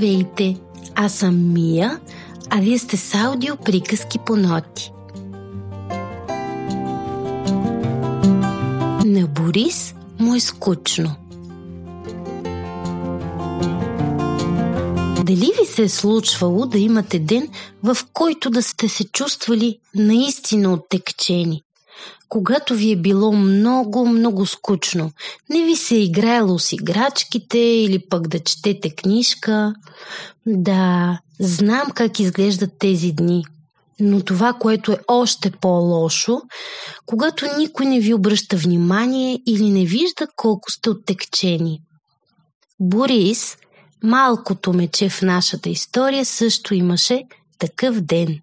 Здравейте! Аз съм Мия, а вие сте с аудио приказки по ноти. На Борис му е скучно. Дали ви се е случвало да имате ден, в който да сте се чувствали наистина оттекчени? Когато ви е било много, много скучно. Не ви се е играело с играчките или пък да четете книжка. Да, знам как изглеждат тези дни. Но това, което е още по-лошо, когато никой не ви обръща внимание или не вижда колко сте оттекчени. Борис, малкото мече в нашата история, също имаше такъв ден.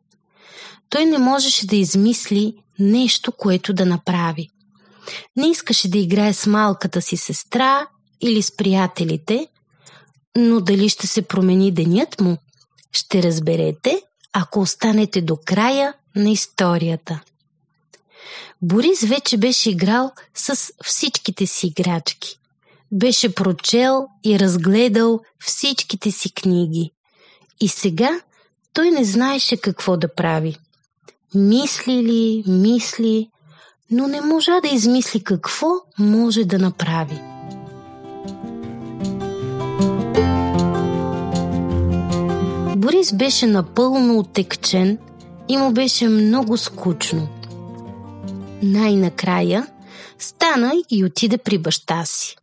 Той не можеше да измисли нещо, което да направи. Не искаше да играе с малката си сестра или с приятелите, но дали ще се промени денят му, ще разберете, ако останете до края на историята. Борис вече беше играл с всичките си играчки. Беше прочел и разгледал всичките си книги. И сега той не знаеше какво да прави. Мисли ли, мисли, но не можа да измисли какво може да направи. Борис беше напълно отекчен и му беше много скучно. Най-накрая стана и отиде при баща си.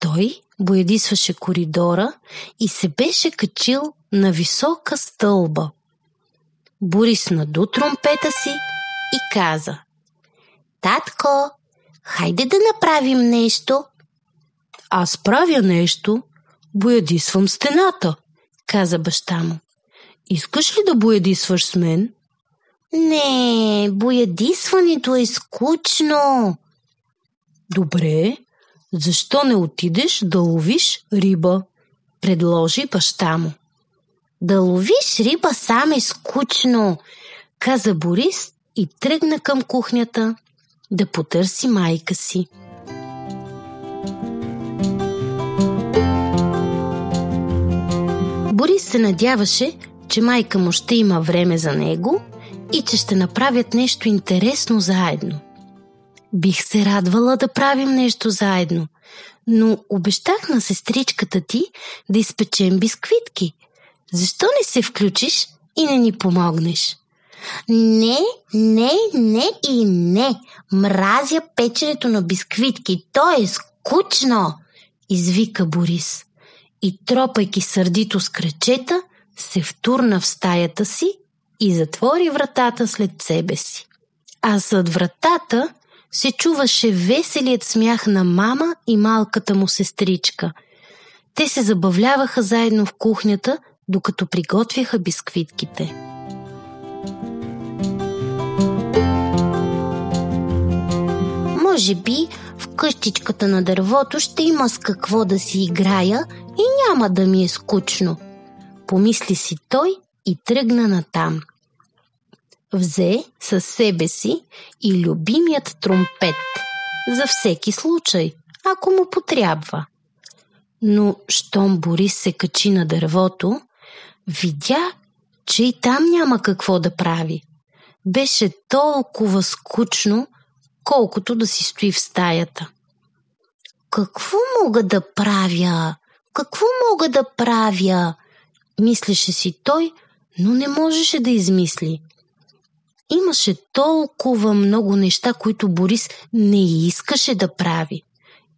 Той боядисваше коридора и се беше качил на висока стълба. Борис наду тромпета си и каза Татко, хайде да направим нещо. Аз правя нещо, боядисвам стената, каза баща му. Искаш ли да боядисваш с мен? Не, боядисването е скучно. Добре, защо не отидеш да ловиш риба? Предложи баща му. Да ловиш риба сам е скучно, каза Борис и тръгна към кухнята да потърси майка си. Борис се надяваше, че майка му ще има време за него и че ще направят нещо интересно заедно. Бих се радвала да правим нещо заедно, но обещах на сестричката ти да изпечем бисквитки – защо не се включиш и не ни помогнеш? Не, не, не и не. Мразя печенето на бисквитки. То е скучно, извика Борис. И тропайки сърдито с кръчета, се втурна в стаята си и затвори вратата след себе си. А зад вратата се чуваше веселият смях на мама и малката му сестричка. Те се забавляваха заедно в кухнята, докато приготвяха бисквитките. Може би в къщичката на дървото ще има с какво да си играя и няма да ми е скучно. Помисли си той и тръгна натам. Взе със себе си и любимият тромпет за всеки случай, ако му потрябва. Но щом Борис се качи на дървото, видя, че и там няма какво да прави. Беше толкова скучно, колкото да си стои в стаята. Какво мога да правя? Какво мога да правя? Мислеше си той, но не можеше да измисли. Имаше толкова много неща, които Борис не искаше да прави.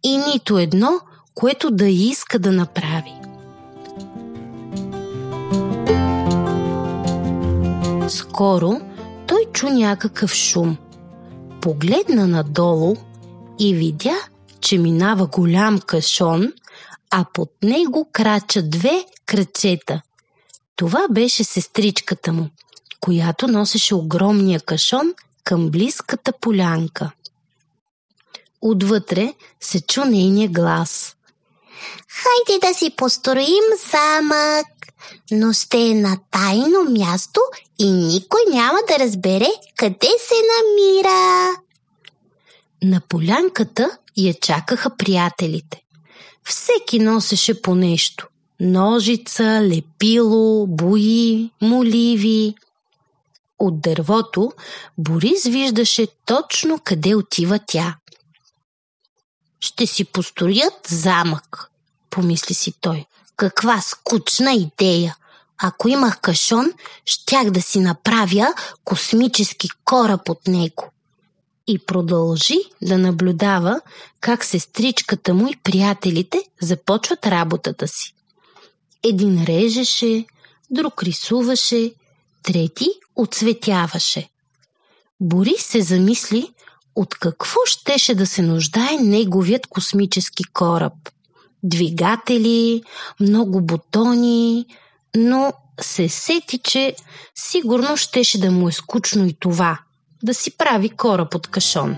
И нито едно, което да иска да направи. Скоро той чу някакъв шум. Погледна надолу и видя, че минава голям кашон, а под него крача две крачета. Това беше сестричката му, която носеше огромния кашон към близката полянка. Отвътре се чу нейния глас. Хайде да си построим замък но ще е на тайно място и никой няма да разбере къде се намира. На полянката я чакаха приятелите. Всеки носеше по нещо. ножица, лепило, буи, моливи. От дървото Борис виждаше точно къде отива тя. Ще си построят замък, помисли си той. Каква скучна идея! Ако имах кашон, щях да си направя космически кораб от него. И продължи да наблюдава как сестричката му и приятелите започват работата си. Един режеше, друг рисуваше, трети оцветяваше. Борис се замисли от какво щеше да се нуждае неговият космически кораб. Двигатели, много бутони, но се сети, че сигурно щеше да му е скучно и това – да си прави кораб от кашон.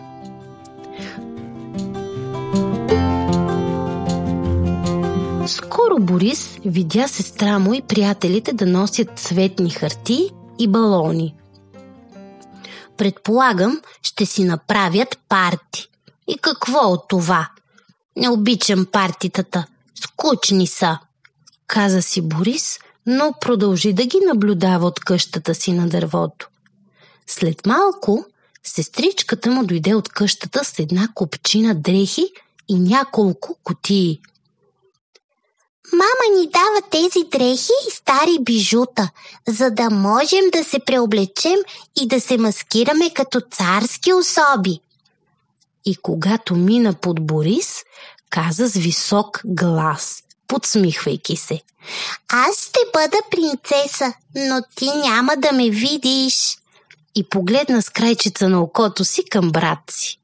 Скоро Борис видя сестра му и приятелите да носят цветни хартии и балони. Предполагам, ще си направят парти. И какво от това? Не обичам партитата. Скучни са, каза си Борис, но продължи да ги наблюдава от къщата си на дървото. След малко сестричката му дойде от къщата с една копчина дрехи и няколко котии. Мама ни дава тези дрехи и стари бижута, за да можем да се преоблечем и да се маскираме като царски особи. И когато мина под Борис, каза с висок глас, подсмихвайки се. Аз ще бъда принцеса, но ти няма да ме видиш. И погледна с крайчица на окото си към брат си.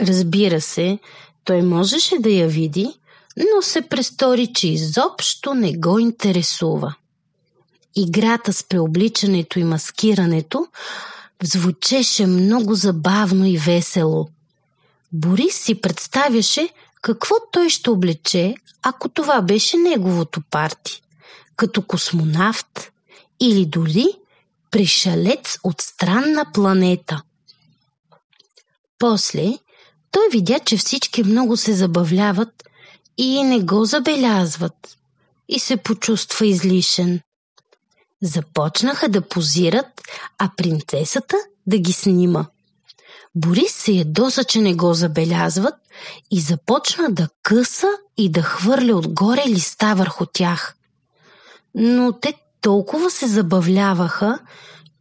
Разбира се, той можеше да я види, но се престори, че изобщо не го интересува. Играта с преобличането и маскирането звучеше много забавно и весело. Борис си представяше какво той ще облече, ако това беше неговото парти, като космонавт или дори пришалец от странна планета. После той видя, че всички много се забавляват и не го забелязват и се почувства излишен. Започнаха да позират, а принцесата да ги снима. Борис се ядоса, че не го забелязват и започна да къса и да хвърля отгоре листа върху тях. Но те толкова се забавляваха,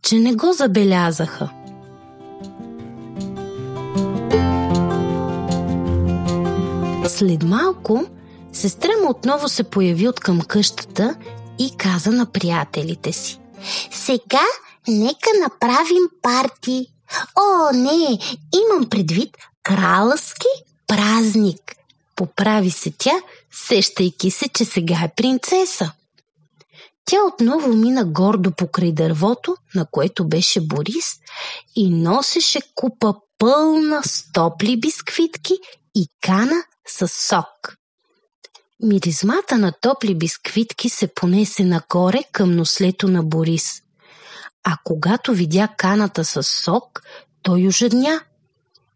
че не го забелязаха. След малко сестра му отново се появи от към къщата и каза на приятелите си. Сега нека направим парти. О, не, имам предвид кралски празник. Поправи се тя, сещайки се, че сега е принцеса. Тя отново мина гордо покрай дървото, на което беше Борис, и носеше купа пълна с топли бисквитки и кана с сок. Миризмата на топли бисквитки се понесе нагоре към нослето на Борис. А когато видя каната с сок, той ожедня.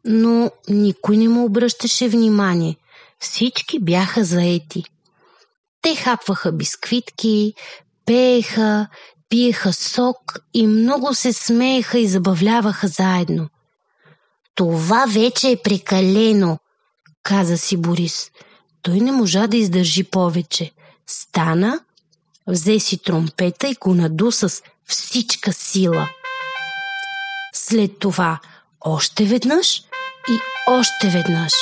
Но никой не му обръщаше внимание. Всички бяха заети. Те хапваха бисквитки, пееха, пиеха сок и много се смееха и забавляваха заедно. Това вече е прекалено, каза си Борис. Той не можа да издържи повече. Стана, взе си тромпета и го наду с всичка сила. След това още веднъж и още веднъж.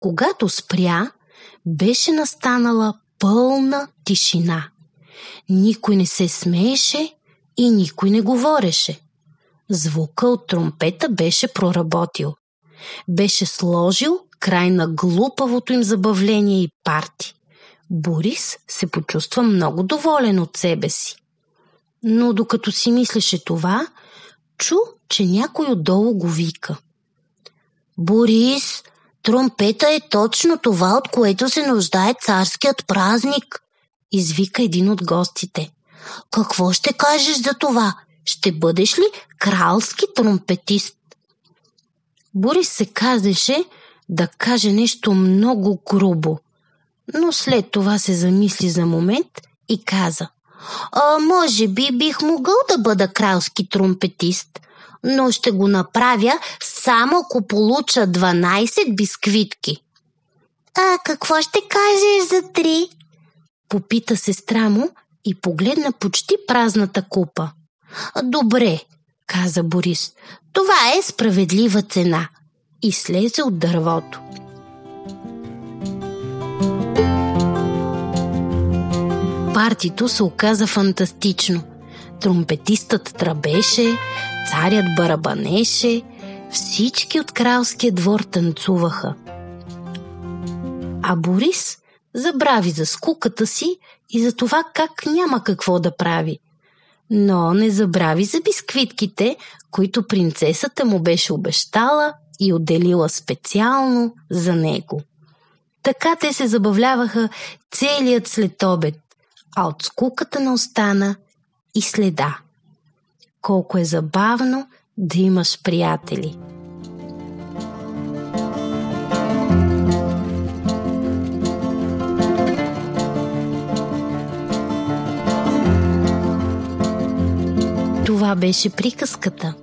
Когато спря, беше настанала пълна тишина. Никой не се смееше и никой не говореше. Звука от тромпета беше проработил. Беше сложил край на глупавото им забавление и парти. Борис се почувства много доволен от себе си. Но докато си мислеше това, чу, че някой отдолу го вика. Борис, тромпета е точно това, от което се нуждае царският празник, извика един от гостите. Какво ще кажеш за това? Ще бъдеш ли кралски тромпетист? Борис се казеше да каже нещо много грубо, но след това се замисли за момент и каза а, може би бих могъл да бъда кралски тромпетист, но ще го направя само ако получа 12 бисквитки. А какво ще кажеш за три? Попита сестра му и погледна почти празната купа. Добре, каза Борис. Това е справедлива цена. И слезе от дървото. Партито се оказа фантастично. Тромпетистът тръбеше, царят барабанеше, всички от кралския двор танцуваха. А Борис забрави за скуката си и за това как няма какво да прави. Но не забрави за бисквитките, които принцесата му беше обещала и отделила специално за него. Така те се забавляваха целият след обед, а от скуката не остана и следа. Колко е забавно да имаш приятели. Това беше приказката.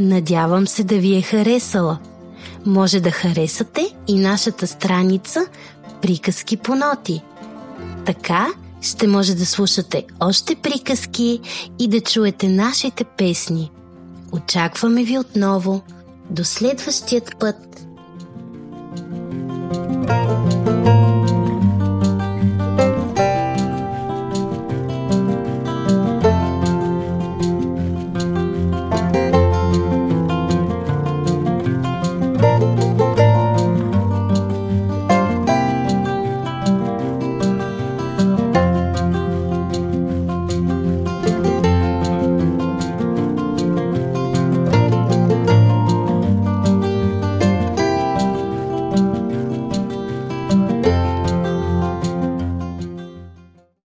Надявам се да ви е харесала. Може да харесате и нашата страница Приказки по ноти. Така ще може да слушате още приказки и да чуете нашите песни. Очакваме ви отново. До следващият път!